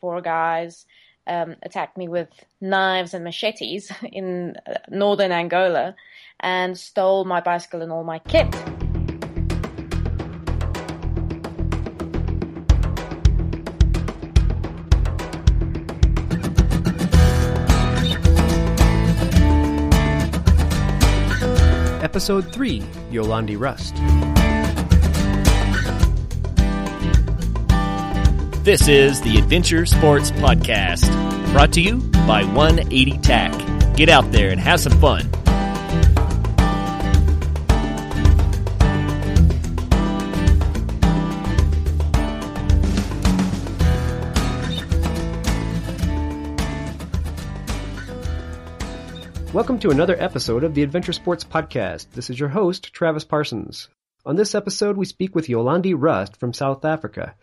four guys um, attacked me with knives and machetes in uh, northern Angola and stole my bicycle and all my kit. Episode 3 Jolandie Rust. This is the Adventure Sports Podcast, brought to you by 180 TAC. Get out there and have some fun. Welcome to another episode of the Adventure Sports Podcast. This is your host, Travis Parsons. On this episode, we speak with Jolandie Rust from South Africa.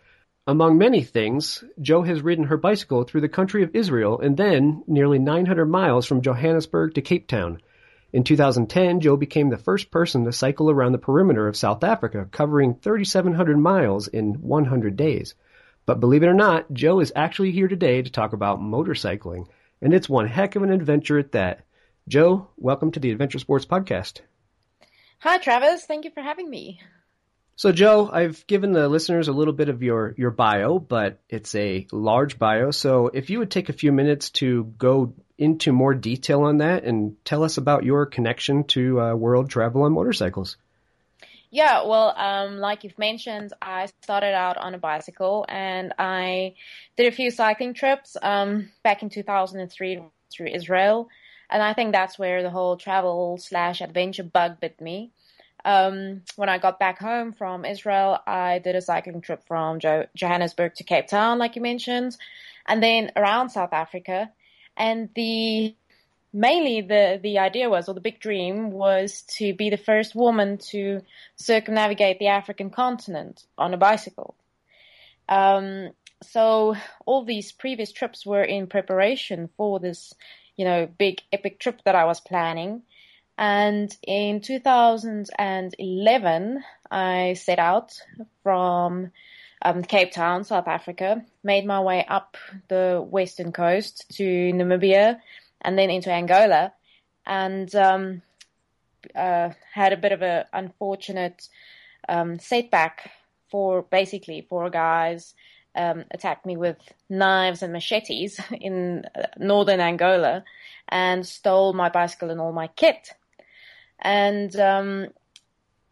Among many things, Jo has ridden her bicycle through the country of Israel and then nearly 900 miles from Johannesburg to Cape Town. In 2010, Jo became the first person to cycle around the perimeter of South Africa, covering 3,700 miles in 100 days. But believe it or not, Jo is actually here today to talk about motorcycling, and it's one heck of an adventure at that. Jo, welcome to the Adventure Sports Podcast. Hi, Travis. Thank you for having me. So, Jo, I've given the listeners a little bit of your, your bio, but it's a large bio. So, if you would take a few minutes to go into more detail on that and tell us about your connection to uh, world travel on motorcycles. Yeah, well, um, like you've mentioned, I started out on a bicycle and I did a few cycling trips um, back in 2003 through Israel. And I think that's where the whole travel slash adventure bug bit me. Um, when I got back home from Israel, I did a cycling trip from jo- Johannesburg to Cape Town, like you mentioned, and then around South Africa. And the mainly the the idea was, or the big dream was, to be the first woman to circumnavigate the African continent on a bicycle. Um, so all these previous trips were in preparation for this you know, big epic trip that I was planning. And in 2011, I set out from um, Cape Town, South Africa, made my way up the western coast to Namibia and then into Angola, and um, uh, had a bit of an unfortunate um, setback for basically four guys um, attacked me with knives and machetes in uh, northern Angola and stole my bicycle and all my kit. And um,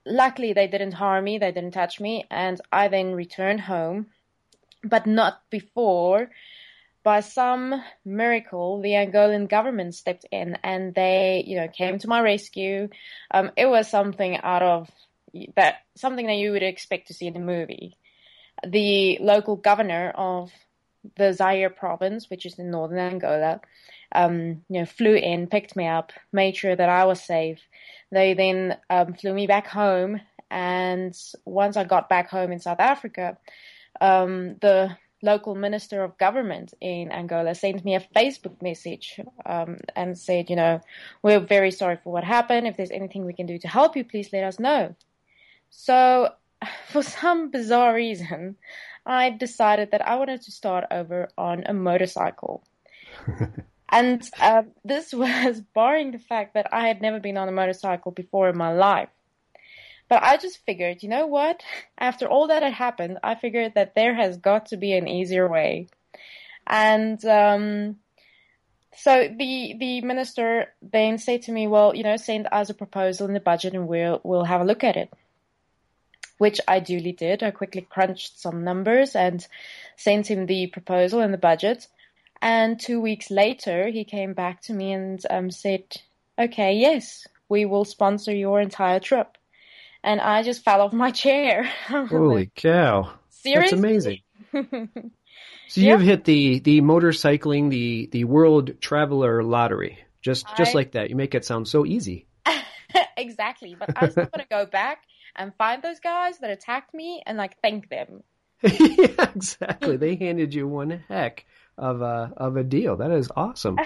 luckily, they didn't harm me, they didn't touch me, and I then returned home, but not before. By some miracle, the Angolan government stepped in and they, you know, came to my rescue. Um, it was something out of that, something that you would expect to see in a movie the local governor of the Zaire province, which is in northern Angola, um, you know, flew in, picked me up, made sure that I was safe. They then um, flew me back home, and once I got back home in South Africa, um, the local minister of government in Angola sent me a Facebook message um, and said, you know, we're very sorry for what happened. If there's anything we can do to help you, please let us know. So for some bizarre reason, I decided that I wanted to start over on a motorcycle. and uh, this was barring the fact that I had never been on a motorcycle before in my life. But I just figured, you know what? After all that had happened, I figured that there has got to be an easier way. And um, so the the minister then said to me, "Well, you know, send us a proposal in the budget, and we'll we'll have a look at it." which I duly did. I quickly crunched some numbers and sent him the proposal and the budget. And two weeks later, he came back to me and um, said, okay, yes, we will sponsor your entire trip. And I just fell off my chair. Holy cow. Seriously? That's amazing. so you've hit the, the motorcycling, the, the world traveler lottery. Just, I... just like that. You make it sound so easy. exactly. But I still want to go back and find those guys that attacked me and like thank them. yeah, exactly. They handed you one heck of a of a deal. That is awesome.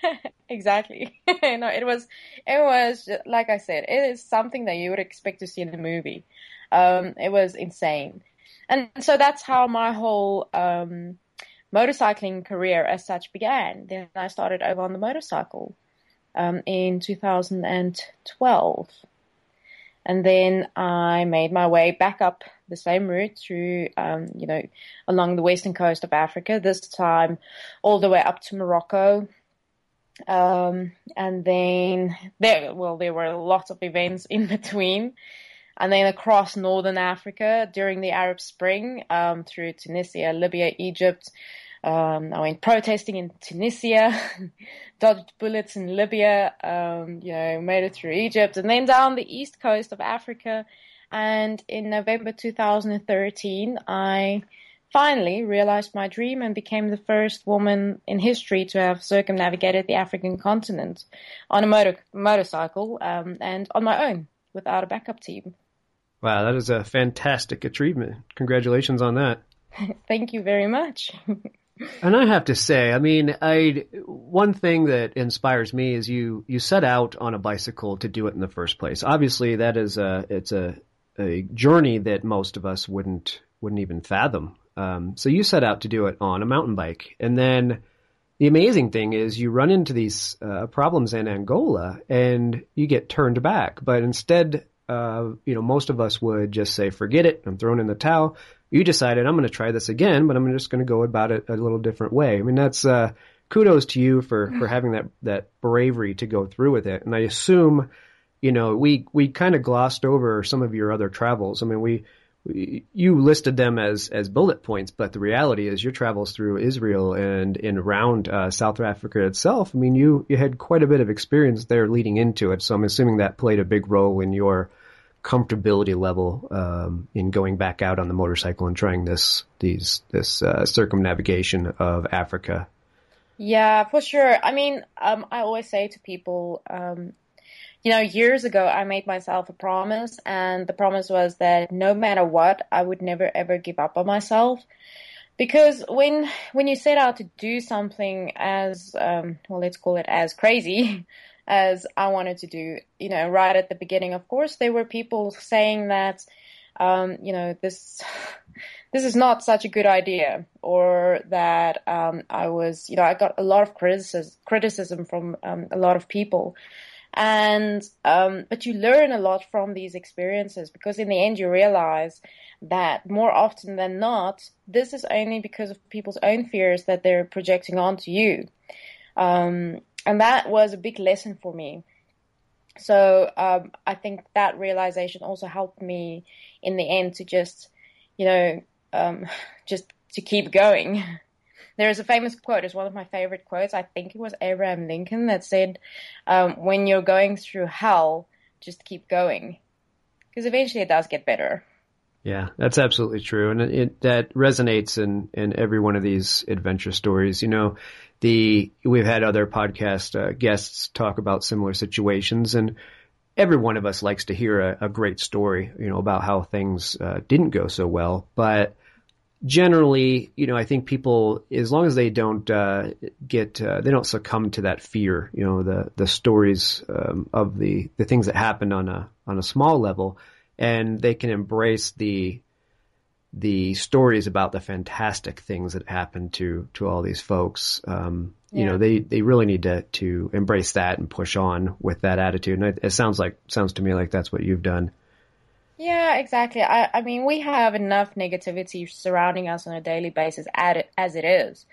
exactly. no, it was it was like I said, it is something that you would expect to see in a movie. Um, it was insane, and so that's how my whole um, motorcycling career as such began. Then I started over on the motorcycle um, in 2012. And then I made my way back up the same route through, um, you know, along the western coast of Africa, this time all the way up to Morocco. Um, and then there, well, there were lots of events in between. And then across northern Africa during the Arab Spring, um, through Tunisia, Libya, Egypt, um, I went protesting in Tunisia, dodged bullets in Libya, um, you know, made it through Egypt, and then down the east coast of Africa. And in November 2013, I finally realized my dream and became the first woman in history to have circumnavigated the African continent on a motor- motorcycle um, and on my own without a backup team. Wow, that is a fantastic achievement. Congratulations on that. Thank you very much. And I have to say, I mean, I one thing that inspires me is you you set out on a bicycle to do it in the first place. Obviously, that is a it's a a journey that most of us wouldn't wouldn't even fathom. Um, so you set out to do it on a mountain bike, and then the amazing thing is you run into these uh, problems in Angola and you get turned back. But instead, uh, you know, most of us would just say, "Forget it, I'm throwing in the towel." you decided I'm going to try this again, but I'm just going to go about it a little different way. I mean, that's uh, kudos to you for for having that that bravery to go through with it. And I assume, you know, we we kind of glossed over some of your other travels. I mean, we, we you listed them as as bullet points, but the reality is your travels through Israel and in around uh, South Africa itself. I mean, you you had quite a bit of experience there leading into it, so I'm assuming that played a big role in your comfortability level um, in going back out on the motorcycle and trying this these this uh, circumnavigation of Africa? Yeah, for sure. I mean, um, I always say to people, um, you know, years ago I made myself a promise, and the promise was that no matter what, I would never ever give up on myself. Because when when you set out to do something as um, well, let's call it as crazy, as I wanted to do. You know, right at the beginning, of course, there were people saying that, um, you know, this this is not such a good idea, or that um, I was, you know, I got a lot of criticism criticism from um, a lot of people. And um, but you learn a lot from these experiences because in the end you realize that more often than not, this is only because of people's own fears that they're projecting onto you. Um, and that was a big lesson for me. So um, I think that realization also helped me in the end to just, you know, um, just to keep going. There is a famous quote, it's one of my favorite quotes. I think it was Abraham Lincoln that said, um, when you're going through hell, just keep going. Because eventually it does get better. Yeah, that's absolutely true. And it, it, that resonates in, in every one of these adventure stories. You know, the we've had other podcast uh, guests talk about similar situations, and every one of us likes to hear a, a great story, you know, about how things uh, didn't go so well. But generally, you know, I think people, as long as they don't uh, get, uh, they don't succumb to that fear, you know, the the stories um, of the the things that happened on a on a small level, and they can embrace the the stories about the fantastic things that happened to to all these folks. Um, yeah. You know, they they really need to to embrace that and push on with that attitude. And it, it, sounds like sounds to me like that's what you've done. Yeah, exactly. I I mean, we have enough negativity surrounding us on a daily basis as it is.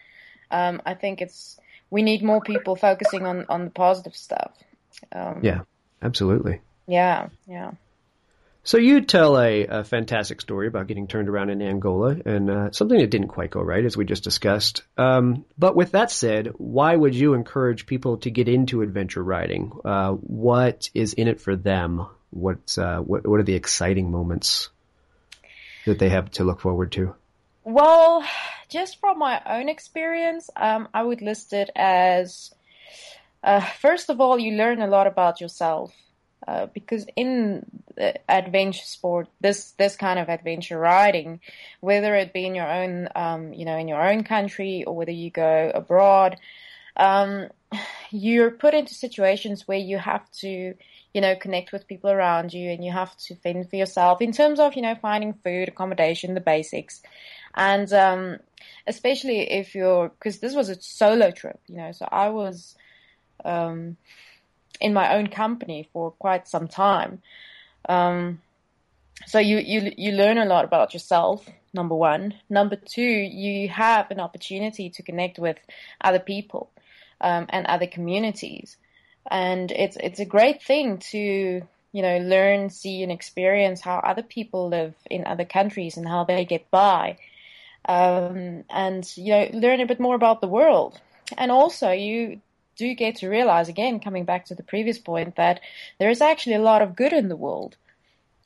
Um, I think it's we need more people focusing on on the positive stuff. Um, yeah, absolutely. Yeah, yeah. So you tell a, a, fantastic story about getting turned around in Angola and uh, something that didn't quite go right, as we just discussed. Um, but with that said, why would you encourage people to get into adventure riding? Uh, what is in it for them? What's uh, what, what are the exciting moments that they have to look forward to? Well, just from my own experience, um, I would list it as uh, first of all, you learn a lot about yourself. Uh, because in adventure sport, this this kind of adventure riding, whether it be in your own, um, you know, in your own country or whether you go abroad, um, you're put into situations where you have to, you know, connect with people around you and you have to fend for yourself in terms of, you know, finding food, accommodation, the basics. And, um, especially if you're, cause this was a solo trip, you know, so I was, um, in my own company for quite some time. Um, so you, you, you learn a lot about yourself, number one. Number two, you have an opportunity to connect with other people, um, and other communities. And it's, it's a great thing to, you know, learn, see and experience how other people live in other countries and how they get by. Um, and, you know, learn a bit more about the world. And also you do get to realize again, coming back to the previous point, that there is actually a lot of good in the world.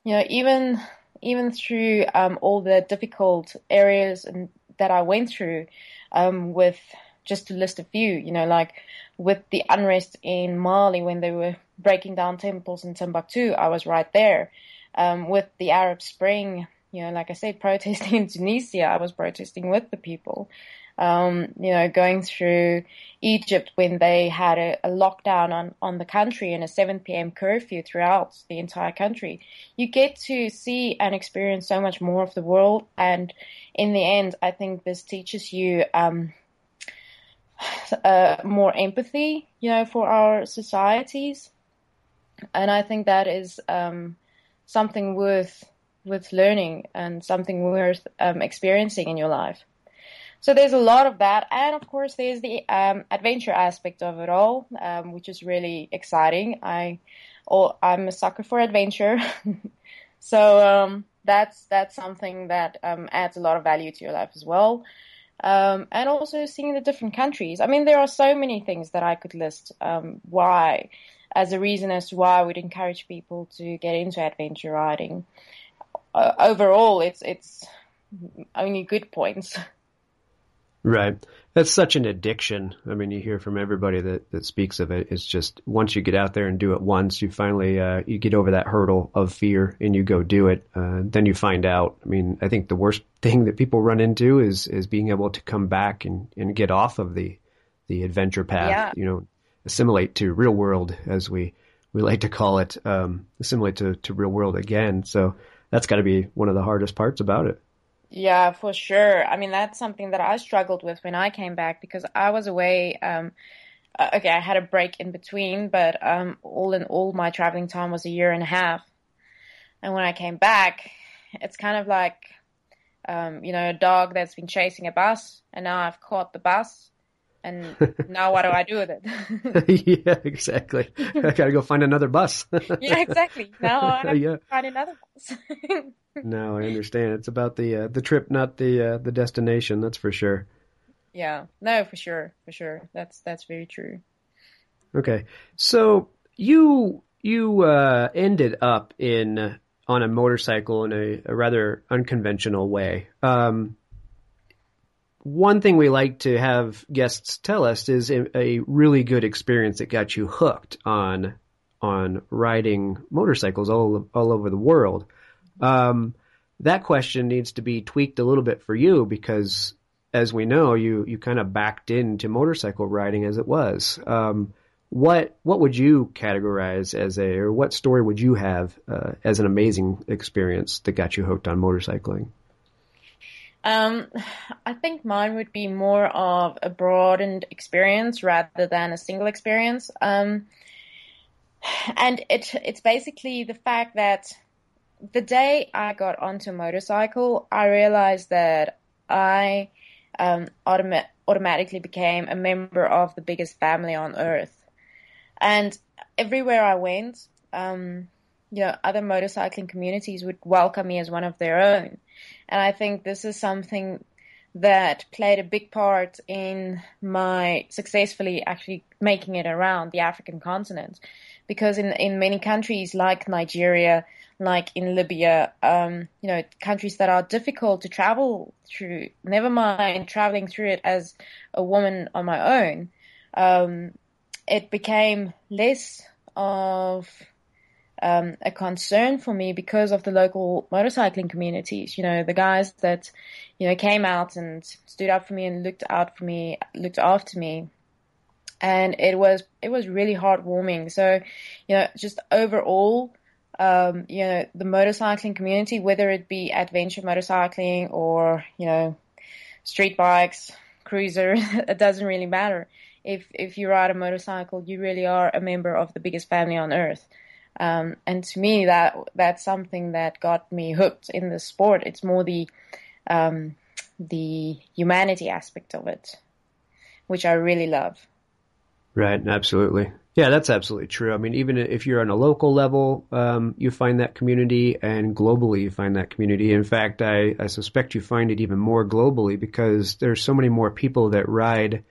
You know, even even through um, all the difficult areas and that I went through, um, with just to list a few, you know, like with the unrest in Mali when they were breaking down temples in Timbuktu, I was right there. Um, with the Arab Spring, you know, like I said, protesting in Tunisia, I was protesting with the people um, you know, going through Egypt when they had a, a, lockdown on, on the country and a 7 p.m. curfew throughout the entire country, you get to see and experience so much more of the world. And in the end, I think this teaches you um, uh, more empathy, you know, for our societies. And I think that is um, something worth worth learning and something worth um, experiencing in your life. So there's a lot of that, and of course there's the um, adventure aspect of it all, um, which is really exciting. I, oh, I'm a sucker for adventure, so um, that's that's something that um, adds a lot of value to your life as well. Um, and also seeing the different countries. I mean, there are so many things that I could list um, why, as a reason as to why I would encourage people to get into adventure riding. Uh, overall, it's it's only good points. Right. That's such an addiction. I mean, you hear from everybody that, that speaks of it. It's just once you get out there and do it once, you finally, uh, you get over that hurdle of fear and you go do it. Uh, then you find out. I mean, I think the worst thing that people run into is, is being able to come back and, and get off of the, the adventure path, yeah. you know, assimilate to real world as we, we like to call it, um, assimilate to, to real world again. So that's got to be one of the hardest parts about it. Yeah, for sure. I mean, that's something that I struggled with when I came back because I was away. Um, uh, okay, I had a break in between, but um, all in all, my traveling time was a year and a half. And when I came back, it's kind of like, um, you know, a dog that's been chasing a bus, and now I've caught the bus, and now what do I do with it? yeah, exactly. I gotta go find another bus. yeah, exactly. Now I have yeah. to find another bus. no, I understand. It's about the uh, the trip, not the uh, the destination. That's for sure. Yeah. No, for sure, for sure. That's that's very true. Okay, so you you uh, ended up in on a motorcycle in a, a rather unconventional way. Um, one thing we like to have guests tell us is a, a, really good experience that got you hooked on on riding motorcycles all all over the world. Um, that question needs to be tweaked a little bit for you because, as we know, you you kind of backed into motorcycle riding as it was. Um, what what would you categorize as a or what story would you have uh, as an amazing experience that got you hooked on motorcycling? Um, I think mine would be more of a broadened experience rather than a single experience. Um, and it it's basically the fact that the day I got onto a motorcycle, I realized that I um, automa- automatically became a member of the biggest family on earth. And everywhere I went, um, you know, other motorcycling communities would welcome me as one of their own. And I think this is something that played a big part in my successfully actually making it around the African continent. Because in, in many countries like Nigeria, like in Libya, um, you know, countries that are difficult to travel through, never mind traveling through it as a woman on my own, um, it became less of um, a concern for me because of the local motorcycling communities. You know, the guys that, you know, came out and stood up for me and looked out for me, looked after me. And it was, it was really heartwarming. So, you know, just overall, um, you know, the motorcycling community, whether it be adventure motorcycling or, you know, street bikes, cruiser, it doesn't really matter. If, if you ride a motorcycle, you really are a member of the biggest family on earth. Um, and to me, that, that's something that got me hooked in the sport. It's more the, um, the humanity aspect of it, which I really love. Right, absolutely. Yeah, that's absolutely true. I mean, even if you're on a local level, um, you find that community, and globally, you find that community. In fact, I, I suspect you find it even more globally because there's so many more people that ride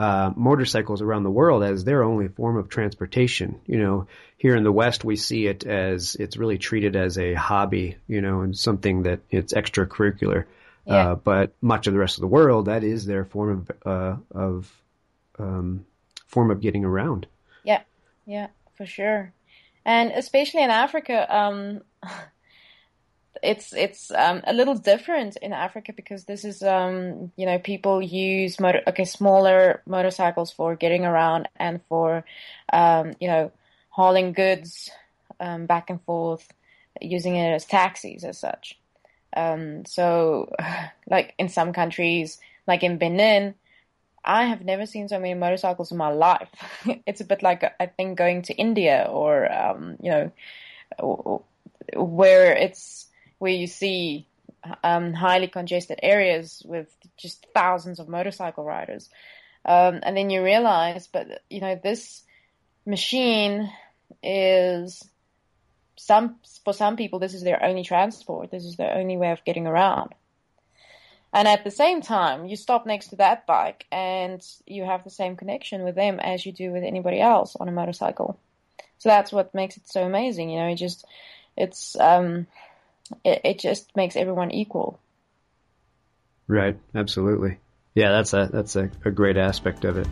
uh, motorcycles around the world as their only form of transportation. You know, here in the West, we see it as it's really treated as a hobby, you know, and something that it's extracurricular. Yeah. Uh, but much of the rest of the world, that is their form of uh, of um, form of getting around. Yeah, yeah, for sure, and especially in Africa, um, it's it's um, a little different in Africa because this is um, you know people use motor okay smaller motorcycles for getting around and for um, you know hauling goods um, back and forth using it as taxis as such. Um, so like in some countries like in Benin I have never seen so many motorcycles in my life. it's a bit like I think going to India or um, you know where it's where you see um, highly congested areas with just thousands of motorcycle riders, um, and then you realize, but you know this machine is some for some people this is their only transport. This is their only way of getting around. And at the same time, you stop next to that bike and you have the same connection with them as you do with anybody else on a motorcycle. So that's what makes it so amazing. You know, it just, it's, um, it, it just makes everyone equal. Right. Absolutely. Yeah, that's a, that's a, a great aspect of it.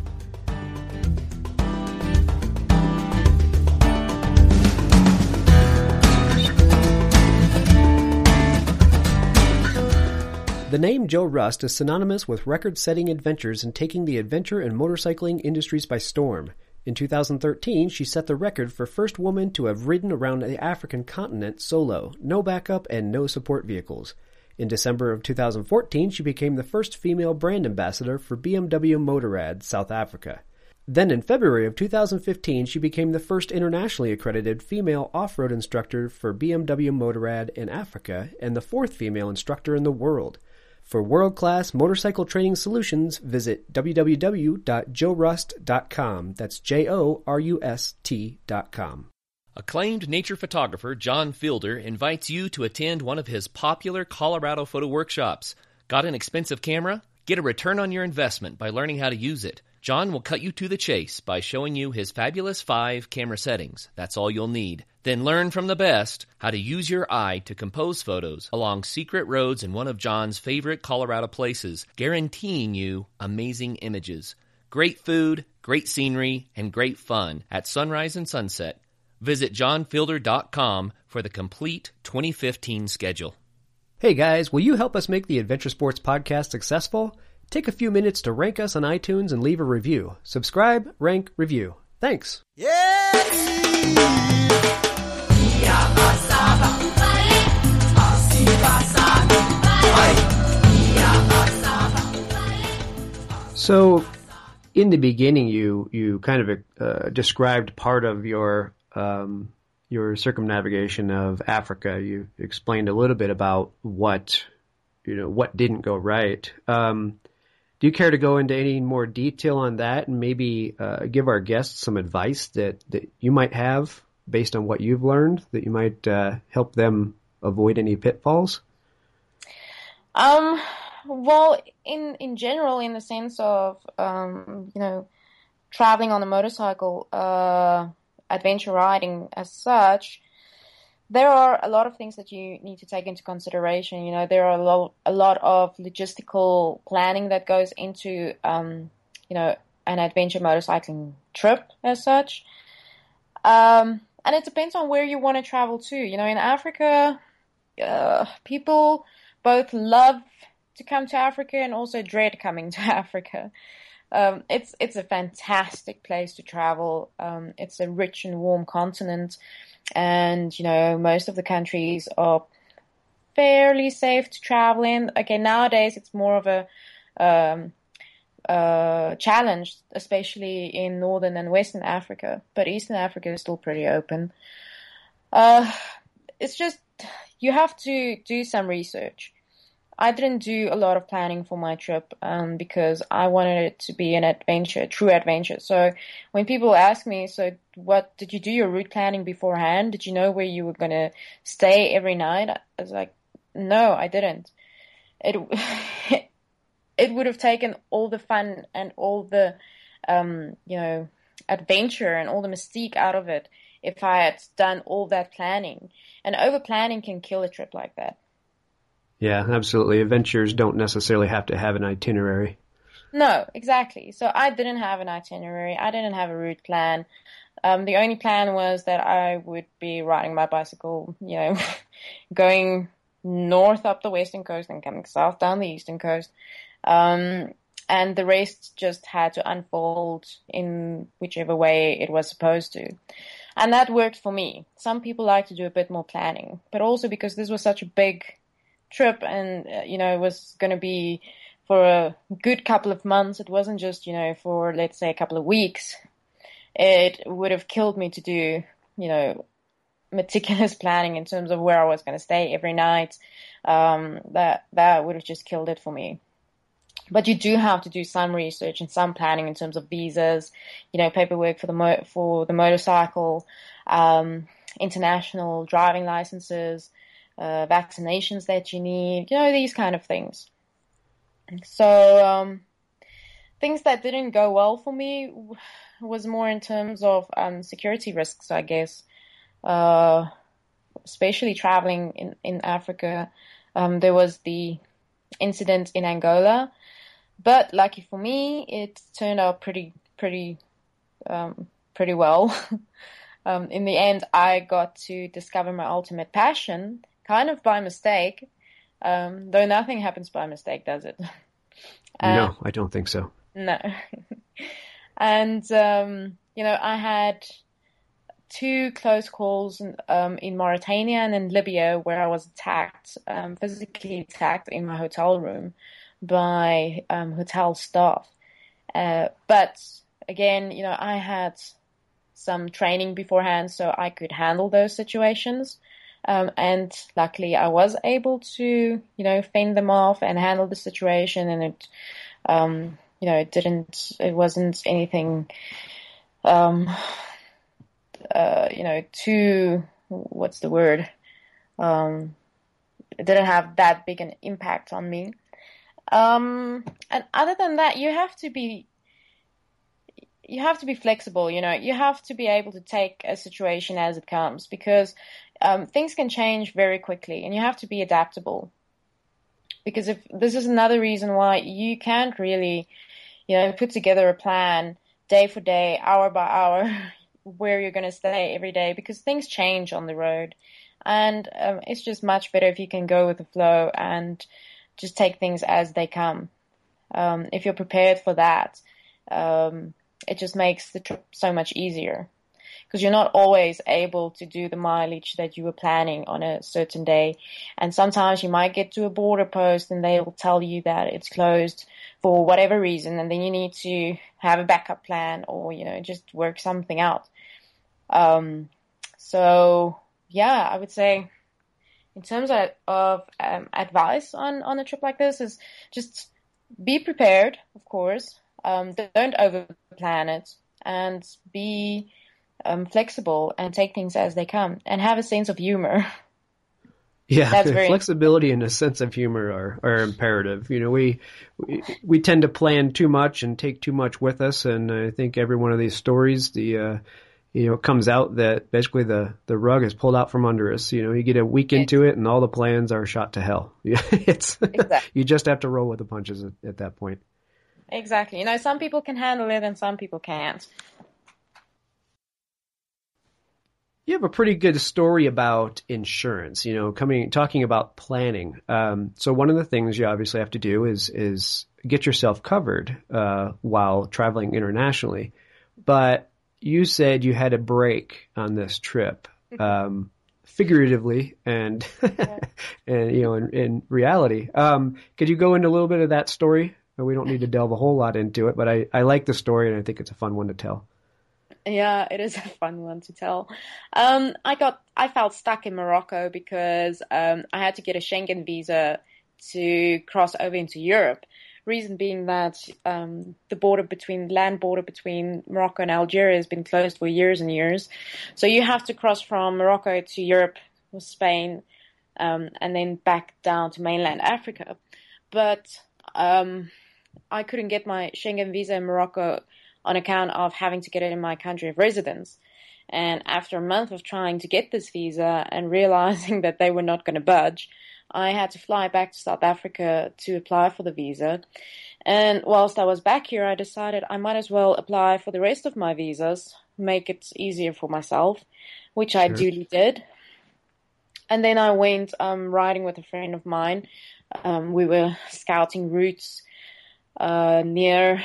The name Jo Rust is synonymous with record-setting adventures and taking the adventure and motorcycling industries by storm. In 2013, she set the record for first woman to have ridden around the African continent solo, no backup and no support vehicles. In December of 2014, she became the first female brand ambassador for BMW Motorrad South Africa. Then in February of 2015, she became the first internationally accredited female off-road instructor for BMW Motorrad in Africa and the fourth female instructor in the world. For world-class motorcycle training solutions, visit www.jorust.com. That's J-O-R-U-S-T.com. Acclaimed nature photographer John Fielder invites you to attend one of his popular Colorado photo workshops. Got an expensive camera? Get a return on your investment by learning how to use it. John will cut you to the chase by showing you his fabulous five camera settings. That's all you'll need. Then learn from the best how to use your eye to compose photos along secret roads in one of John's favorite Colorado places, guaranteeing you amazing images. Great food, great scenery, and great fun at sunrise and sunset. Visit johnfielder.com for the complete 2015 schedule. Hey guys, will you help us make the Adventure Sports Podcast successful? Take a few minutes to rank us on iTunes and leave a review. Subscribe, rank, review. Thanks. So, in the beginning, you you kind of uh, described part of your um, your circumnavigation of Africa. You explained a little bit about what you know what didn't go right. Um, do you care to go into any more detail on that and maybe uh, give our guests some advice that, that you might have based on what you've learned that you might uh, help them avoid any pitfalls? Um, well, in in general, in the sense of um, you know traveling on a motorcycle, uh, adventure riding as such, there are a lot of things that you need to take into consideration. You know, there are a lot, a lot of logistical planning that goes into, um, you know, an adventure motorcycling trip as such. Um, and it depends on where you want to travel to. You know, in Africa, uh, people both love to come to Africa and also dread coming to Africa. Um, it's it's a fantastic place to travel. Um, it's a rich and warm continent, and you know most of the countries are fairly safe to travel in. Okay, nowadays it's more of a um, uh, challenge, especially in northern and western Africa, but eastern Africa is still pretty open. Uh, it's just you have to do some research. I didn't do a lot of planning for my trip um, because I wanted it to be an adventure, true adventure. So when people ask me, so what did you do your route planning beforehand? Did you know where you were going to stay every night? I was like, no, I didn't. It it would have taken all the fun and all the um, you know adventure and all the mystique out of it if I had done all that planning. And over planning can kill a trip like that. Yeah, absolutely. Adventures don't necessarily have to have an itinerary. No, exactly. So I didn't have an itinerary. I didn't have a route plan. Um, the only plan was that I would be riding my bicycle, you know, going north up the western coast and coming south down the eastern coast. Um, and the rest just had to unfold in whichever way it was supposed to. And that worked for me. Some people like to do a bit more planning, but also because this was such a big trip and, uh, you know, it was going to be for a good couple of months. It wasn't just, you know, for let's say a couple of weeks. It would have killed me to do, you know, meticulous planning in terms of where I was going to stay every night. Um, that, that would have just killed it for me. But you do have to do some research and some planning in terms of visas, you know, paperwork for the mo- for the motorcycle, um, international driving licenses, uh, vaccinations that you need, you know, these kind of things. So, um, things that didn't go well for me was more in terms of um, security risks, I guess. Uh, especially traveling in, in Africa. Um, there was the incident in Angola, but lucky for me, it turned out pretty, pretty, um, pretty well. um, in the end, I got to discover my ultimate passion, kind of by mistake. Um, though nothing happens by mistake, does it? no, I don't think so. No. and, um, you know, I had two close calls in, um, in Mauritania and in Libya where I was attacked, um, physically attacked in my hotel room by um, hotel staff. Uh, but again, you know, I had some training beforehand, so I could handle those situations. Um, and luckily, I was able to, you know, fend them off and handle the situation. And it, um, you know, it didn't, it wasn't anything, um, uh, you know, too, what's the word? Um, it didn't have that big an impact on me. Um, and other than that, you have to be you have to be flexible. You know, you have to be able to take a situation as it comes because um, things can change very quickly, and you have to be adaptable. Because if this is another reason why you can't really, you know, put together a plan day for day, hour by hour, where you're going to stay every day, because things change on the road, and um, it's just much better if you can go with the flow and just take things as they come. Um, if you're prepared for that, um, it just makes the trip so much easier because you're not always able to do the mileage that you were planning on a certain day. And sometimes you might get to a border post and they will tell you that it's closed for whatever reason. And then you need to have a backup plan or, you know, just work something out. Um, so yeah, I would say in terms of, of um, advice on, on a trip like this is just be prepared, of course. Um, don't overplan it and be um, flexible and take things as they come and have a sense of humor. Yeah, flexibility and a sense of humor are, are imperative. You know, we, we we tend to plan too much and take too much with us, and I think every one of these stories, the uh, you know, it comes out that basically the, the rug is pulled out from under us. You know, you get a week into it and all the plans are shot to hell. it's, exactly. you just have to roll with the punches at, at that point. Exactly. You know, some people can handle it and some people can't. You have a pretty good story about insurance, you know, coming, talking about planning. Um, so one of the things you obviously have to do is, is get yourself covered uh, while traveling internationally. But you said you had a break on this trip, um, figuratively and and you know in, in reality. Um, could you go into a little bit of that story? We don't need to delve a whole lot into it, but I, I like the story and I think it's a fun one to tell. Yeah, it is a fun one to tell. Um, I got I felt stuck in Morocco because um, I had to get a Schengen visa to cross over into Europe. Reason being that um, the border between land border between Morocco and Algeria has been closed for years and years, so you have to cross from Morocco to Europe or Spain, um, and then back down to mainland Africa. But um, I couldn't get my Schengen visa in Morocco on account of having to get it in my country of residence. And after a month of trying to get this visa and realizing that they were not going to budge, I had to fly back to South Africa to apply for the visa. And whilst I was back here, I decided I might as well apply for the rest of my visas, make it easier for myself, which I duly did. And then I went um, riding with a friend of mine. Um, we were scouting routes uh, near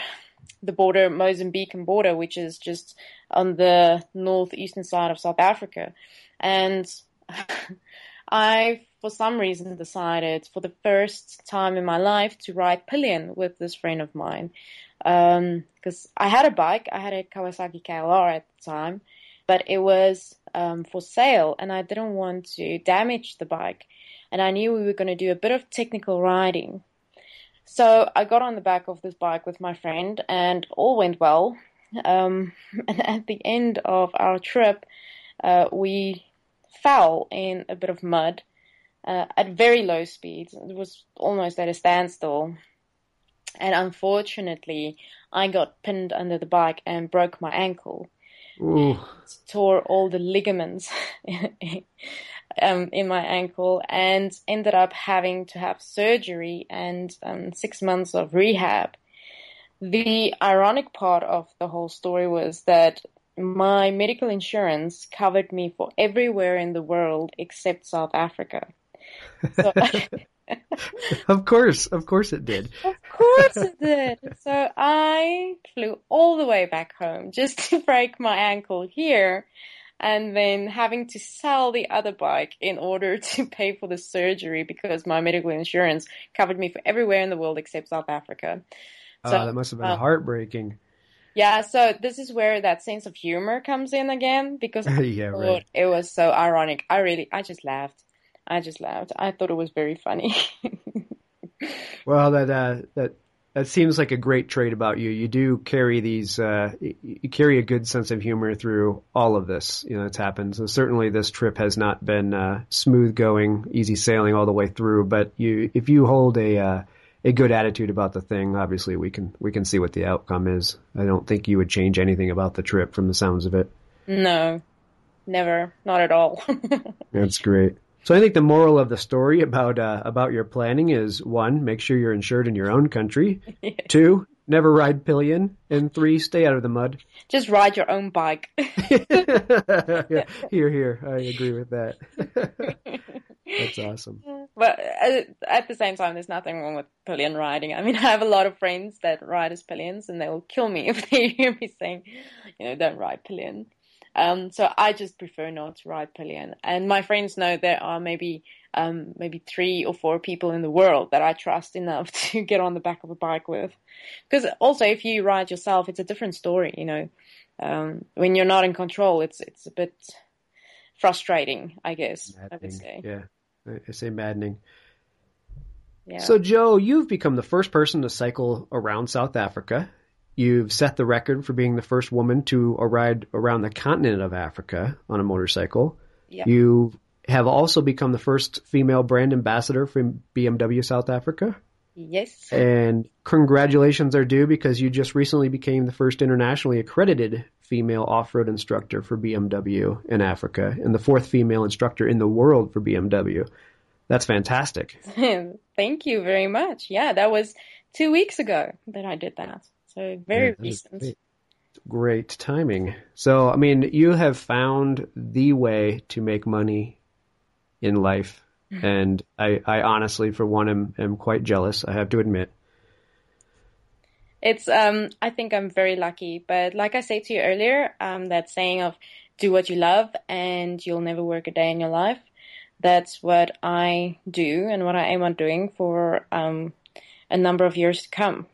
the border, Mozambican border, which is just on the northeastern side of South Africa. And I, for some reason, decided for the first time in my life to ride pillion with this friend of mine. Because um, I had a bike, I had a Kawasaki KLR at the time, but it was um, for sale and I didn't want to damage the bike. And I knew we were going to do a bit of technical riding. So I got on the back of this bike with my friend and all went well. Um, and at the end of our trip, uh, we fell in a bit of mud uh, at very low speeds. It was almost at a standstill. And unfortunately, I got pinned under the bike and broke my ankle. Ooh. Tore all the ligaments um, in my ankle and ended up having to have surgery and um, six months of rehab. The ironic part of the whole story was that my medical insurance covered me for everywhere in the world except South Africa. So, of course, of course it did. Of course it did. So I flew all the way back home just to break my ankle here and then having to sell the other bike in order to pay for the surgery because my medical insurance covered me for everywhere in the world except South Africa. So, oh, that must have been uh, heartbreaking. Yeah, so this is where that sense of humor comes in again because yeah, right. it was so ironic. I really, I just laughed. I just laughed. I thought it was very funny. well, that uh, that that seems like a great trait about you. You do carry these, uh, you carry a good sense of humor through all of this. You know, it's happened. So certainly this trip has not been uh, smooth going, easy sailing all the way through. But you, if you hold a uh, a good attitude about the thing, obviously we can we can see what the outcome is. I don't think you would change anything about the trip from the sounds of it. No, never, not at all. That's great. So I think the moral of the story about uh, about your planning is one, make sure you're insured in your own country. Two, never ride pillion, and three, stay out of the mud. Just ride your own bike. yeah, here, here, I agree with that. That's awesome. But uh, at the same time, there's nothing wrong with pillion riding. I mean, I have a lot of friends that ride as pillions, and they will kill me if they hear me saying, you know, don't ride pillion. Um, so I just prefer not to ride pillion. And my friends know there are maybe um, maybe three or four people in the world that I trust enough to get on the back of a bike with. Because also, if you ride yourself, it's a different story. You know, um, when you're not in control, it's it's a bit frustrating. I guess maddening. I would say. Yeah, I say maddening. Yeah. So, Jo, you've become the first person to cycle around South Africa. You've set the record for being the first woman to ride around the continent of Africa on a motorcycle. You have also become the first female brand ambassador for BMW South Africa. Yes. And congratulations are due because you just recently became the first internationally accredited female off-road instructor for BMW in Africa and the fourth female instructor in the world for BMW. That's fantastic. Thank you very much. Yeah, that was two weeks ago that I did that. So very yeah, recent. Great. great timing. So, I mean, you have found the way to make money in life. Mm-hmm. And I, I honestly, for one, am, am quite jealous, I have to admit. it's um I think I'm very lucky. But like I said to you earlier, um that saying of do what you love and you'll never work a day in your life. That's what I do and what I aim on doing for um a number of years to come.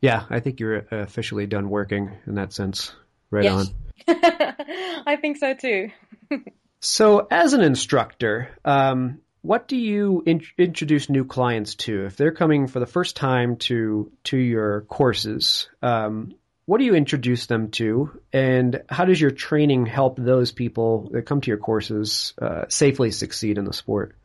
Yeah, I think you're officially done working in that sense. Right yes. on. I think so too. so, as an instructor, um, what do you in- introduce new clients to if they're coming for the first time to to your courses? Um, what do you introduce them to, and how does your training help those people that come to your courses uh, safely succeed in the sport?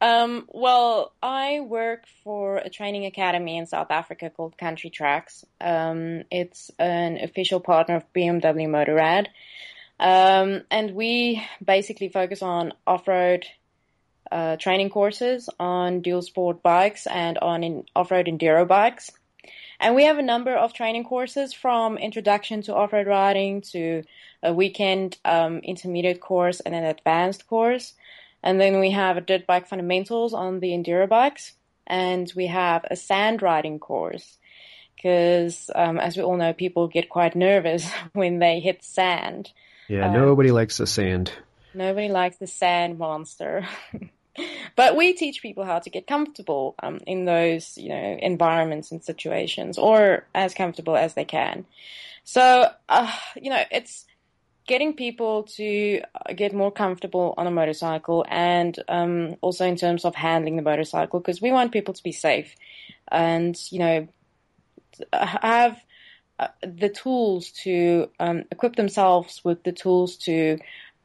Um, well, I work for a training academy in South Africa called Country Tracks. Um, it's an official partner of BMW Motorrad. Um, and we basically focus on off-road uh, training courses on dual sport bikes and on off-road enduro bikes. And we have a number of training courses from introduction to off-road riding to a weekend um, intermediate course and an advanced course. And then we have a dirt bike fundamentals on the enduro bikes. And we have a sand riding course because, um, as we all know, people get quite nervous when they hit sand. Yeah, um, nobody likes the sand. Nobody likes the sand monster. but we teach people how to get comfortable um, in those you know environments and situations or as comfortable as they can so uh, you know it's getting people to uh, get more comfortable on a motorcycle and um, also in terms of handling the motorcycle because we want people to be safe and you know have uh, the tools to um, equip themselves with the tools to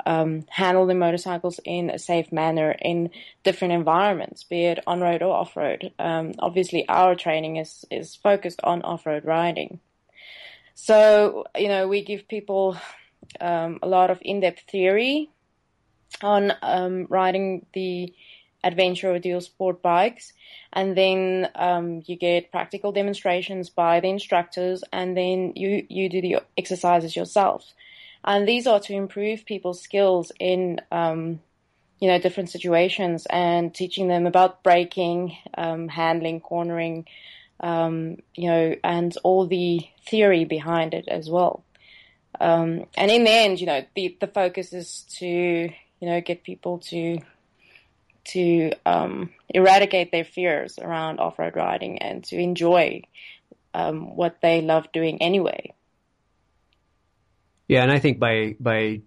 um, handle the motorcycles in a safe manner in different environments, be it on road or off road. Um, obviously, our training is is focused on off road riding. So you know, we give people um, a lot of in depth theory on um, riding the adventure or dual sport bikes, and then um, you get practical demonstrations by the instructors, and then you you do the exercises yourself and these are to improve people's skills in um, you know different situations and teaching them about braking, um, handling, cornering, um, you know, and all the theory behind it as well. Um, and in the end, you know, the the focus is to you know get people to to um, eradicate their fears around off road riding and to enjoy um, what they love doing anyway. Yeah, and I think by by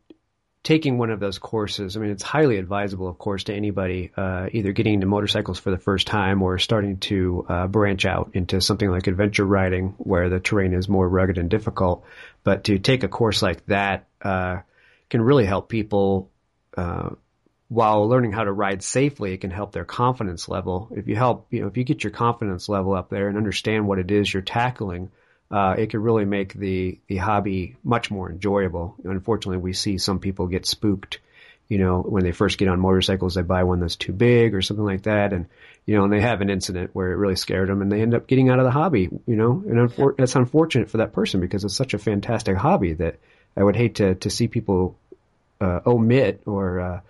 taking one of those courses, I mean, it's highly advisable, of course, to anybody uh, either getting into motorcycles for the first time or starting to uh, branch out into something like adventure riding, where the terrain is more rugged and difficult. But to take a course like that uh, can really help people. Uh, while learning how to ride safely, it can help their confidence level. If you help, you know, if you get your confidence level up there and understand what it is you're tackling, uh, it could really make the, the hobby much more enjoyable. Unfortunately, we see some people get spooked, you know, when they first get on motorcycles, they buy one that's too big or something like that. And, you know, and they have an incident where it really scared them and they end up getting out of the hobby, you know, and unfor- that's unfortunate for that person because it's such a fantastic hobby that I would hate to, to see people, uh, omit or, uh,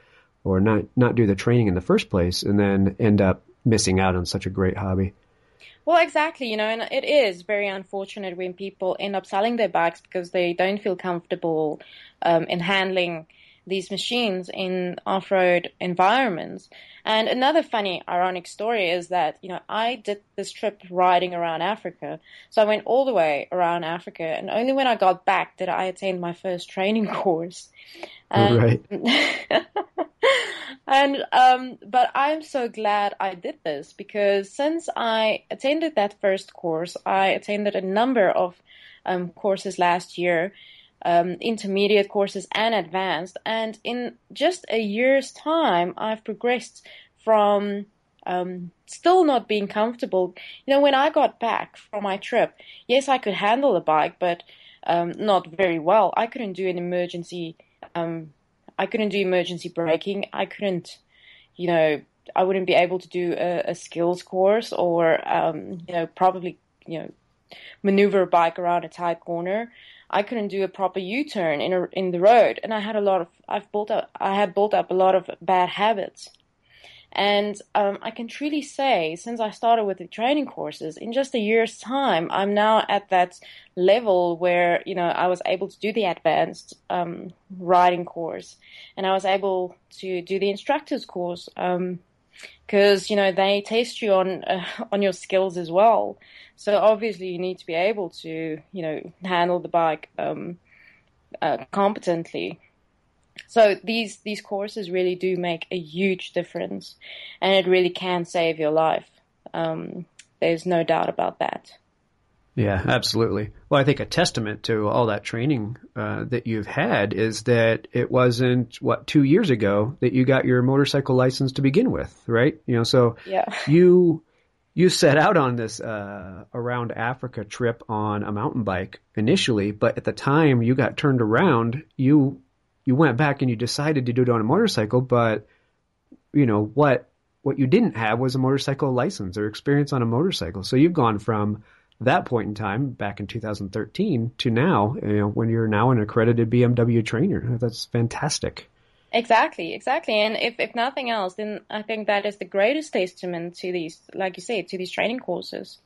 or not, not do the training in the first place and then end up missing out on such a great hobby. Well, exactly, you know, and it is very unfortunate when people end up selling their bikes because they don't feel comfortable um, in handling these machines in off-road environments. And another funny, ironic story is that, you know, I did this trip riding around Africa. So I went all the way around Africa and only when I got back did I attend my first training course. And, right. and um, but I'm so glad I did this because since I attended that first course, I attended a number of um, courses last year, um, intermediate courses and advanced, and in just a year's time, I've progressed from um, still not being comfortable. You know, when I got back from my trip, yes, I could handle the bike, but um, not very well. I couldn't do an emergency um, I couldn't do emergency braking. I couldn't, you know, I wouldn't be able to do a, a skills course or, um, you know, probably, you know, maneuver a bike around a tight corner. I couldn't do a proper U-turn in a, in the road, and I had a lot of I've built up I had built up a lot of bad habits, And um, I can truly say, since I started with the training courses, in just a year's time, I'm now at that level where you know I was able to do the advanced um, riding course, and I was able to do the instructor's course because you know they test you on uh, on your skills as well. So obviously you need to be able to you know handle the bike um, uh, competently. So these these courses really do make a huge difference, and it really can save your life. Um, there's no doubt about that. Yeah, absolutely. Well, I think a testament to all that training uh, that you've had is that it wasn't what two years ago that you got your motorcycle license to begin with, right? You know, so yeah. you you set out on this uh, around Africa trip on a mountain bike initially, but at the time you got turned around, you you went back and you decided to do it on a motorcycle, but you know what what you didn't have was a motorcycle license or experience on a motorcycle. So you've gone from that point in time back in 2013 to now, you know, when you're now an accredited BMW trainer. That's fantastic. Exactly, exactly. And if, if nothing else, then I think that is the greatest testament to these, like you say, to these training courses.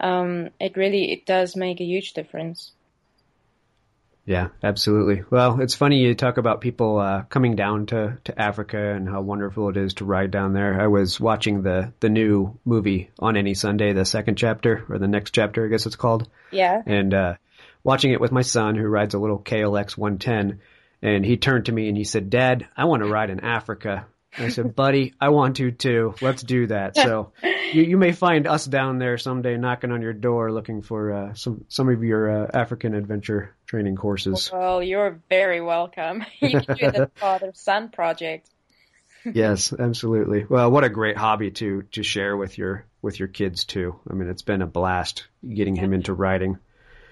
Um, it really, it does make a huge difference. Yeah, absolutely. Well, it's funny you talk about people uh, coming down to, to Africa and how wonderful it is to ride down there. I was watching the the new movie on any Sunday, the second chapter or the next chapter, I guess it's called. Yeah. And uh, watching it with my son, who rides a little KLX 110, and he turned to me and he said, "Dad, I want to ride in Africa." I said, buddy, I want to too. Let's do that. So you, you may find us down there someday knocking on your door looking for uh, some some of your uh, African adventure training courses. Well, you're very welcome. you can do the father son project. yes, absolutely. Well, what a great hobby to to share with your with your kids too. I mean, it's been a blast getting him into riding.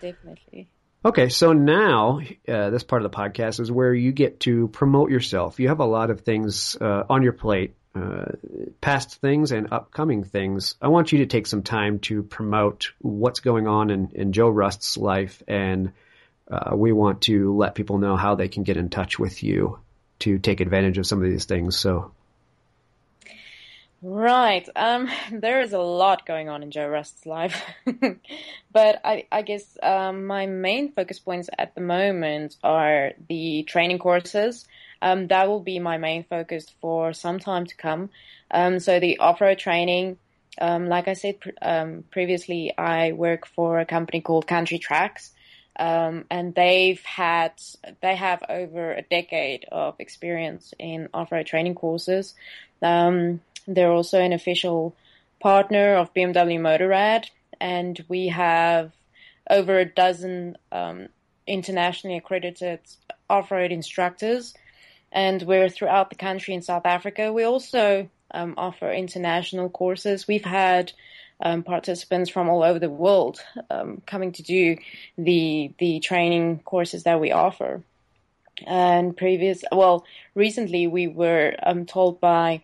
Definitely. Okay, so now uh, this part of the podcast is where you get to promote yourself. You have a lot of things uh, on your plate, uh, past things and upcoming things. I want you to take some time to promote what's going on in, in Jo Rust's life, and uh, we want to let people know how they can get in touch with you to take advantage of some of these things. So Right. Um, there is a lot going on in Jo Rust's life, but I, I guess um, my main focus points at the moment are the training courses. Um, that will be my main focus for some time to come. Um, so the off-road training, um, like I said um, previously, I work for a company called Country Tracks. Um, and they've had they have over a decade of experience in off-road training courses. Um, they're also an official partner of BMW Motorrad, and we have over a dozen um, internationally accredited off-road instructors, and we're throughout the country in South Africa. We also um, offer international courses. We've had um, participants from all over the world um, coming to do the the training courses that we offer. And previous, well, recently we were um, told by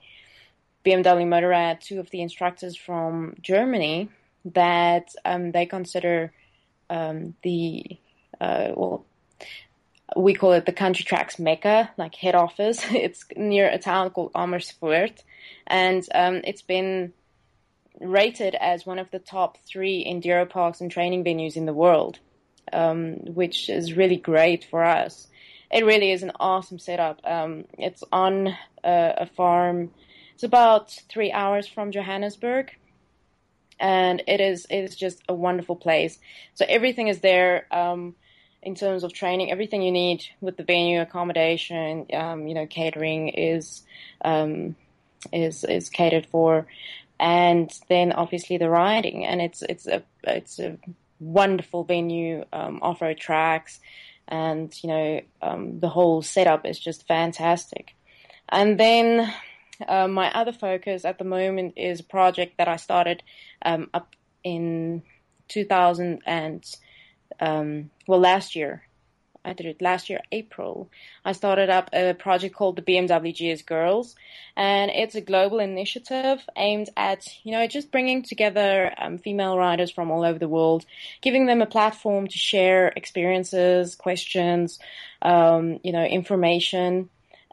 BMW Motorrad, two of the instructors from Germany, that um, they consider um, the uh, well, we call it the country tracks mecca, like head office. It's near a town called Amersfoort, and um, it's been rated as one of the top three enduro parks and training venues in the world, um, which is really great for us. It really is an awesome setup. Um, it's on a, a farm it's about three hours from Johannesburg, and it is it is just a wonderful place. So everything is there um, in terms of training. Everything you need with the venue, accommodation, um, you know, catering is um, is is catered for, and then obviously the riding. And it's it's a it's a wonderful venue, um, off road tracks, and you know um, the whole setup is just fantastic. And then uh, my other focus at the moment is a project that I started um, up in 2000 and um, well last year. I did it last year, April. I started up a project called the BMW GS Girls, and it's a global initiative aimed at, you know, just bringing together um, female riders from all over the world, giving them a platform to share experiences, questions, um, you know, information,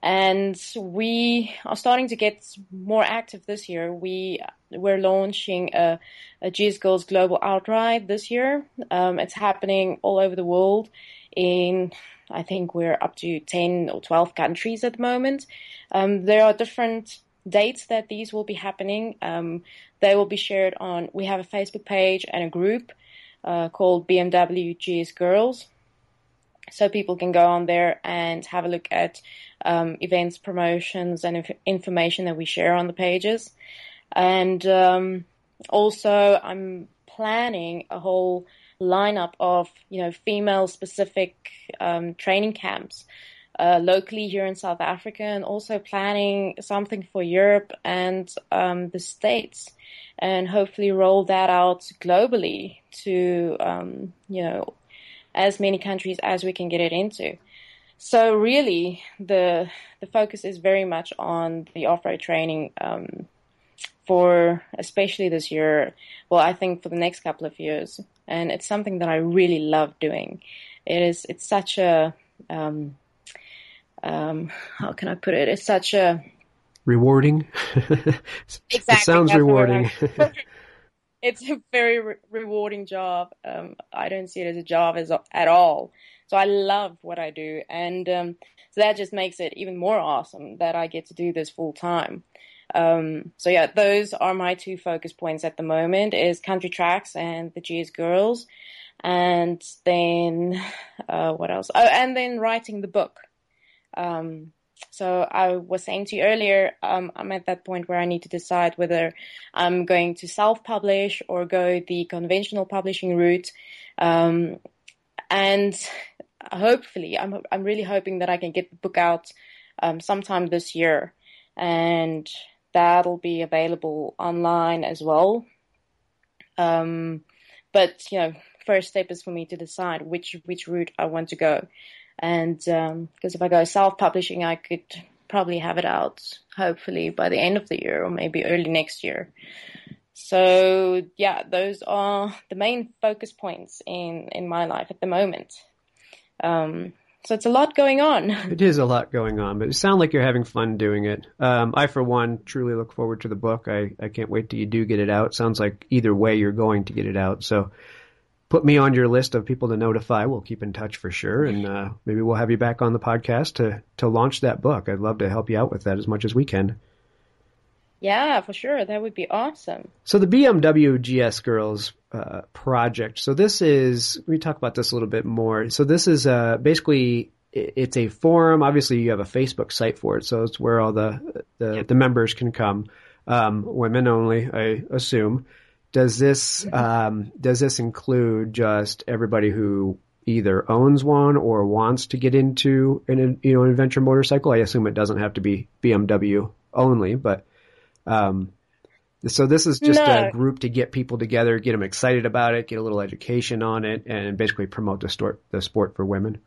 and we are starting to get more active this year. We we're launching a, a GS Girls Global Outright this year. Um, it's happening all over the world. In I think we're up to ten or twelve countries at the moment. Um, there are different dates that these will be happening. Um, they will be shared on. We have a Facebook page and a group uh, called BMW GS Girls so people can go on there and have a look at um, events, promotions, and inf- information that we share on the pages. And um, also, I'm planning a whole lineup of you know female specific um, training camps uh, locally here in South Africa, and also planning something for Europe and um, the States, and hopefully roll that out globally to um, you know as many countries as we can get it into. So really, the the focus is very much on the off-road training um, for especially this year. Well, I think for the next couple of years, and it's something that I really love doing. It is it's such a um, um, how can I put it? It's such a rewarding. exactly. It sounds rewarding. It's a very re- rewarding job. Um, I don't see it as a job as at all. So I love what I do, and um, so that just makes it even more awesome that I get to do this full time. Um, so yeah, those are my two focus points at the moment: is country tracks and the GS girls, and then uh, what else? Oh, and then writing the book. Um, so I was saying to you earlier, um, I'm at that point where I need to decide whether I'm going to self-publish or go the conventional publishing route. Um, and hopefully, I'm I'm really hoping that I can get the book out um, sometime this year, and that'll be available online as well. Um, but you know, first step is for me to decide which which route I want to go. And because um, if I go self-publishing, I could probably have it out hopefully by the end of the year or maybe early next year. So yeah, those are the main focus points in in my life at the moment. Um, so it's a lot going on. It is a lot going on, but it sounds like you're having fun doing it. Um, I, for one, truly look forward to the book. I, I can't wait till you do get it out. Sounds like either way you're going to get it out. So put me on your list of people to notify. We'll keep in touch for sure, and uh, maybe we'll have you back on the podcast to to launch that book. I'd love to help you out with that as much as we can. Yeah, for sure. That would be awesome. So the BMW GS Girls uh, project. So this is we talk about this a little bit more. So this is uh, basically it's a forum. Obviously, you have a Facebook site for it, so it's where all the the, yep. the members can come. Um, women only, I assume. Does this um, does this include just everybody who either owns one or wants to get into an you know an adventure motorcycle? I assume it doesn't have to be BMW only, but um, so this is just no. a group to get people together, get them excited about it, get a little education on it, and basically promote the sport the sport for women.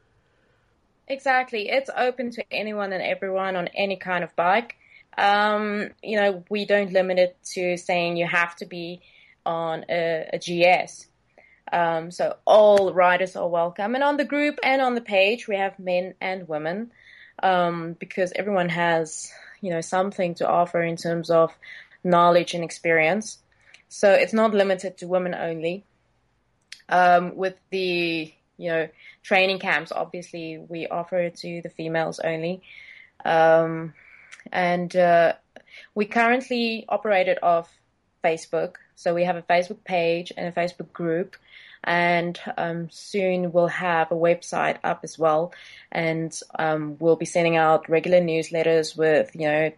Exactly, it's open to anyone and everyone on any kind of bike. Um, you know, we don't limit it to saying you have to be on a, a GS. Um, so all riders are welcome. And on the group and on the page, we have men and women um, because everyone has, you know, something to offer in terms of knowledge and experience. So it's not limited to women only. Um, with the, you know, training camps, obviously we offer it to the females only. Um, and uh, we currently operate it off Facebook. So we have a Facebook page and a Facebook group, and um, soon we'll have a website up as well, and um, we'll be sending out regular newsletters with you know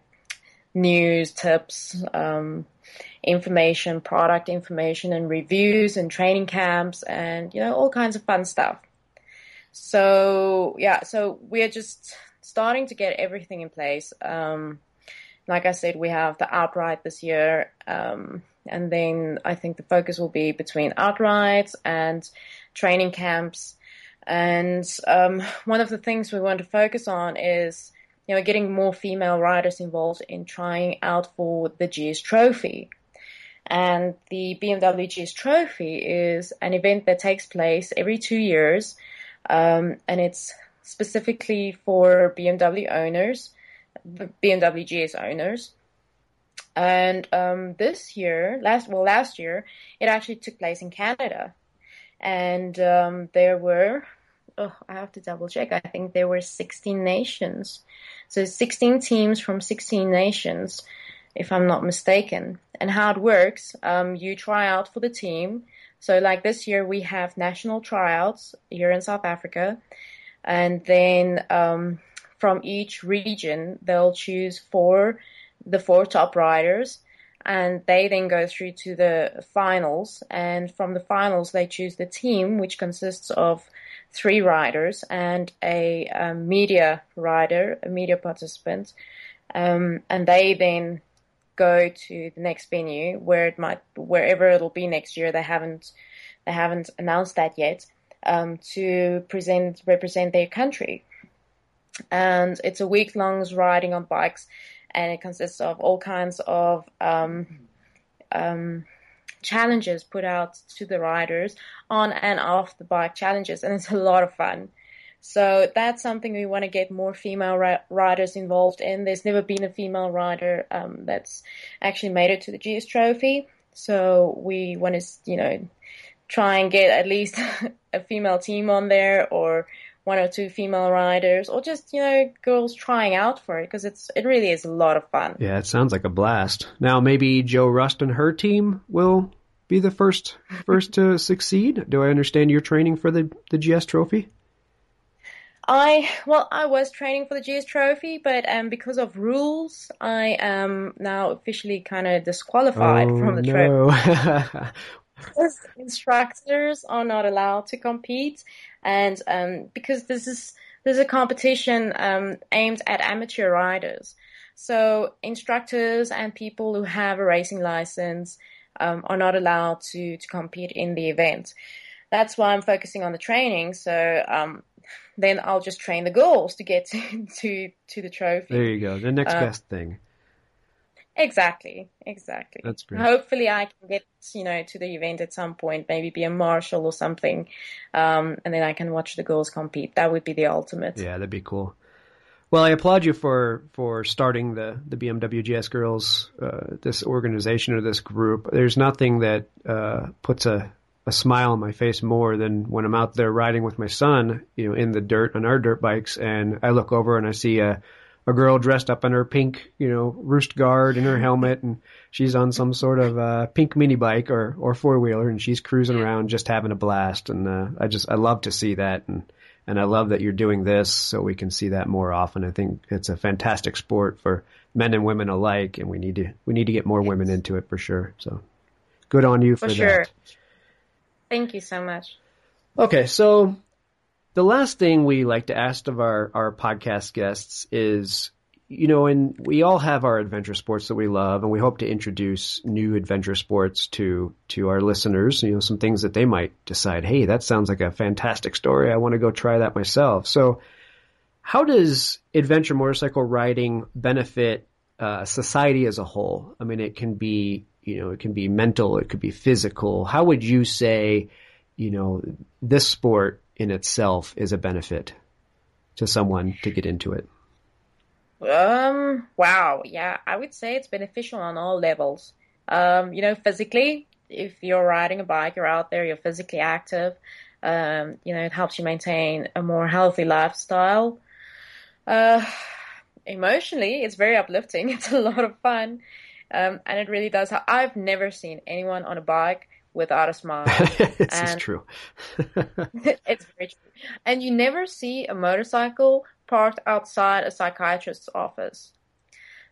news, tips, um, information, product information, and reviews, and training camps, and you know all kinds of fun stuff. So yeah, so we're just starting to get everything in place. Um, like I said, we have the outright this year. Um, and then I think the focus will be between outrights and training camps. And um, one of the things we want to focus on is, you know, getting more female riders involved in trying out for the GS Trophy. And the BMW GS Trophy is an event that takes place every two years, um, and it's specifically for BMW owners BMW GS owners. And um, this year, last well, last year, it actually took place in Canada, and um, there were, oh, I have to double check. I think there were 16 nations, so 16 teams from 16 nations, if I'm not mistaken. And how it works, um, you try out for the team. So, like this year, we have national tryouts here in South Africa, and then um, from each region, they'll choose four the four top riders and they then go through to the finals. And from the finals they choose the team which consists of three riders and a, a media rider a media participant. Um, and they then go to the next venue where it might wherever it'll be next year. They haven't they haven't announced that yet um, to present represent their country. And it's a week long riding on bikes and it consists of all kinds of um, um, challenges put out to the riders on and off the bike challenges, and it's a lot of fun. So that's something we want to get more female ri- riders involved in. There's never been a female rider um, that's actually made it to the GS Trophy, so we want to, you know, try and get at least a female team on there or one or two female riders or just you know girls trying out for it because it's it really is a lot of fun yeah it sounds like a blast now maybe jo rust and her team will be the first first to succeed do i understand you're training for the the gs trophy I well, I was training for the GS Trophy, but um, because of rules, I am now officially kind of disqualified oh, from the no. trophy. instructors are not allowed to compete, and um, because this is this is a competition um, aimed at amateur riders. So instructors and people who have a racing license um, are not allowed to to compete in the event. That's why I'm focusing on the training. So um, then I'll just train the girls to get to to, to the trophy. There you go. The next uh, best thing. Exactly, exactly. That's great. Hopefully, I can get you know to the event at some point, maybe be a marshal or something, um, and then I can watch the girls compete. That would be the ultimate. Yeah, that'd be cool. Well, I applaud you for for starting the the BMW GS Girls, uh, this organization or this group. There's nothing that uh, puts a a smile on my face more than when I'm out there riding with my son, you know, in the dirt on our dirt bikes, and I look over and I see a a girl dressed up in her pink, you know, roost guard and her helmet, and she's on some sort of uh, pink mini bike or or four wheeler, and she's cruising around just having a blast. And uh, I just I love to see that, and and I love that you're doing this so we can see that more often. I think it's a fantastic sport for men and women alike, and we need to we need to get more women into it for sure. So good on you for, for sure. that. Thank you so much. Okay, so the last thing we like to ask of our, our podcast guests is, you know, and we all have our adventure sports that we love, and we hope to introduce new adventure sports to to our listeners. You know, some things that they might decide, hey, that sounds like a fantastic story. I want to go try that myself. So, how does adventure motorcycle riding benefit uh, society as a whole? I mean, it can be, you know, it can be mental, it could be physical. How would you say, you know, this sport in itself is a benefit to someone to get into it? Um, wow. Yeah, I would say it's beneficial on all levels. Um, you know, physically, if you're riding a bike, you're out there, you're physically active. Um, you know, it helps you maintain a more healthy lifestyle. Uh, emotionally, it's very uplifting. It's a lot of fun. Um, and it really does. I've never seen anyone on a bike without a smile. this and is true. it's. And you never see a motorcycle parked outside a psychiatrist's office.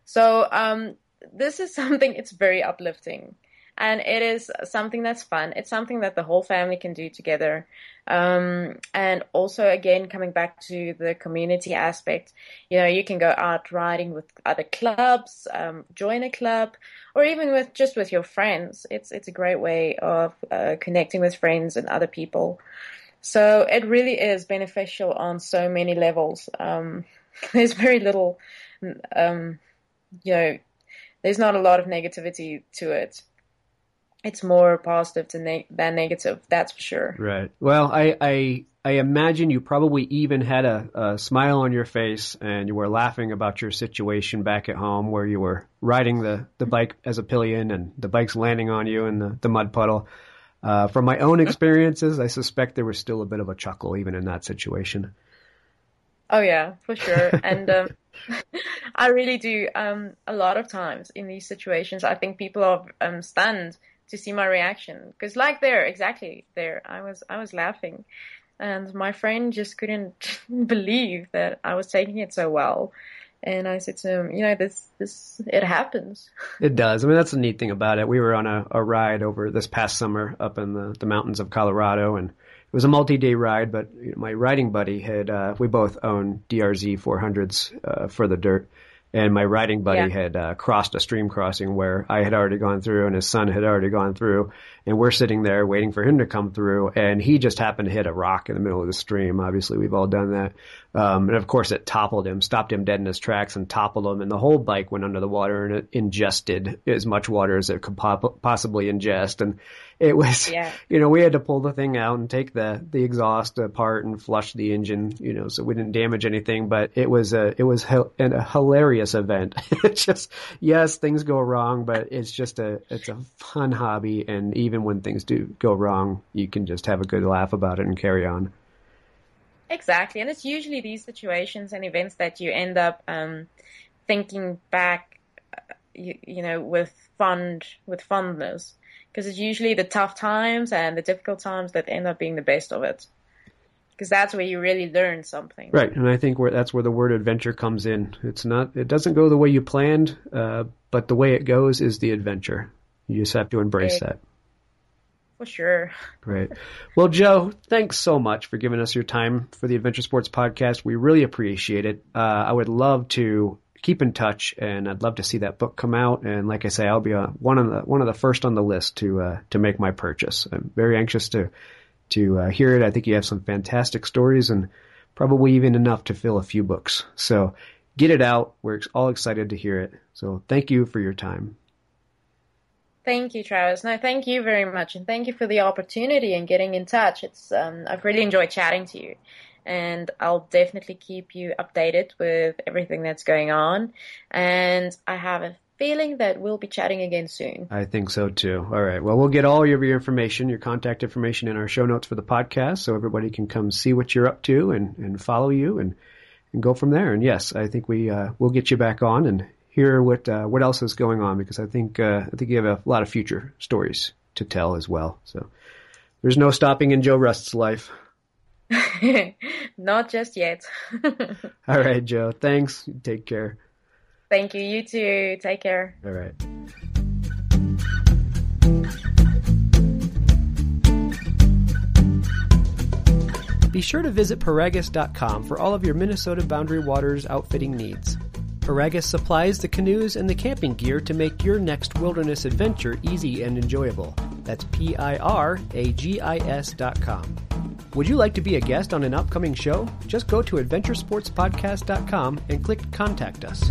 So um, this is something. It's very uplifting and it is something that's fun. It's something that the whole family can do together. Um, and also, again, coming back to the community aspect, you know, you can go out riding with other clubs, um, join a club, or even with just with your friends. It's it's a great way of uh, connecting with friends and other people. So it really is beneficial on so many levels. Um, there's very little, um, you know, there's not a lot of negativity to it it's more positive ne- than negative. That's for sure. Right. Well, I, I I imagine you probably even had a, a, smile on your face and you were laughing about your situation back at home where you were riding the, the bike as a pillion and the bike's landing on you in the, the mud puddle. Uh, from my own experiences, I suspect there was still a bit of a chuckle even in that situation. Oh yeah, for sure. and um, I really do. Um, a lot of times in these situations, I think people are um, stunned to see my reaction because, like there, exactly there, I was I was laughing, and my friend just couldn't believe that I was taking it so well. And I said to him, you know, this, this, it happens. It does. I mean, that's the neat thing about it. We were on a, a ride over this past summer up in the, the mountains of Colorado and it was a multi-day ride, but my riding buddy had, uh, we both own DRZ 400s, uh, for the dirt and my riding buddy yeah. had uh, crossed a stream crossing where I had already gone through and his son had already gone through and we're sitting there waiting for him to come through and he just happened to hit a rock in the middle of the stream. Obviously we've all done that. Um, and of course it toppled him, stopped him dead in his tracks and toppled him and the whole bike went under the water and it ingested as much water as it could po- possibly ingest. And it was, yeah. you know, we had to pull the thing out and take the, the exhaust apart and flush the engine, you know, so we didn't damage anything, but it was a, it was a, a hilarious event. it's just, yes, things go wrong, but it's just a, it's a fun hobby. And even when things do go wrong, you can just have a good laugh about it and carry on. Exactly. And it's usually these situations and events that you end up, um, thinking back, uh, you, you know, with fond, with fondness because it's usually the tough times and the difficult times that end up being the best of it. Because that's where you really learn something. Right, and I think where that's where the word adventure comes in. It's not, it doesn't go the way you planned, uh, but the way it goes is the adventure. You just have to embrace it, that. For sure. Great. Well, Jo, thanks so much for giving us your time for the Adventure Sports Podcast. We really appreciate it. Uh, I would love to keep in touch, and I'd love to see that book come out. And like I say, I'll be uh, one of the one of the first on the list to uh, to make my purchase. I'm very anxious to to uh, hear it. I think you have some fantastic stories, and probably even enough to fill a few books. So get it out. We're all excited to hear it. So thank you for your time. Thank you, Travis. No, thank you very much, and thank you for the opportunity and getting in touch. It's um, I've really enjoyed chatting to you and I'll definitely keep you updated with everything that's going on. And I have a feeling that we'll be chatting again soon. I think so too. All right. Well, we'll get all of your information, your contact information in our show notes for the podcast so everybody can come see what you're up to and, and follow you and, and go from there. And yes, I think we, uh, we'll get you back on and hear what, uh, what else is going on because I think, uh, I think you have a lot of future stories to tell as well. So there's no stopping in Jo Rust's life. Not just yet. All right, Jo. Thanks. Take care. Thank you. You too. Take care. All right. Be sure to visit Piragis.com for all of your Minnesota Boundary Waters outfitting needs. Paragus supplies the canoes and the camping gear to make your next wilderness adventure easy and enjoyable. That's P I R A G I S.com. Would you like to be a guest on an upcoming show? Just go to adventuresportspodcast.com and click Contact Us.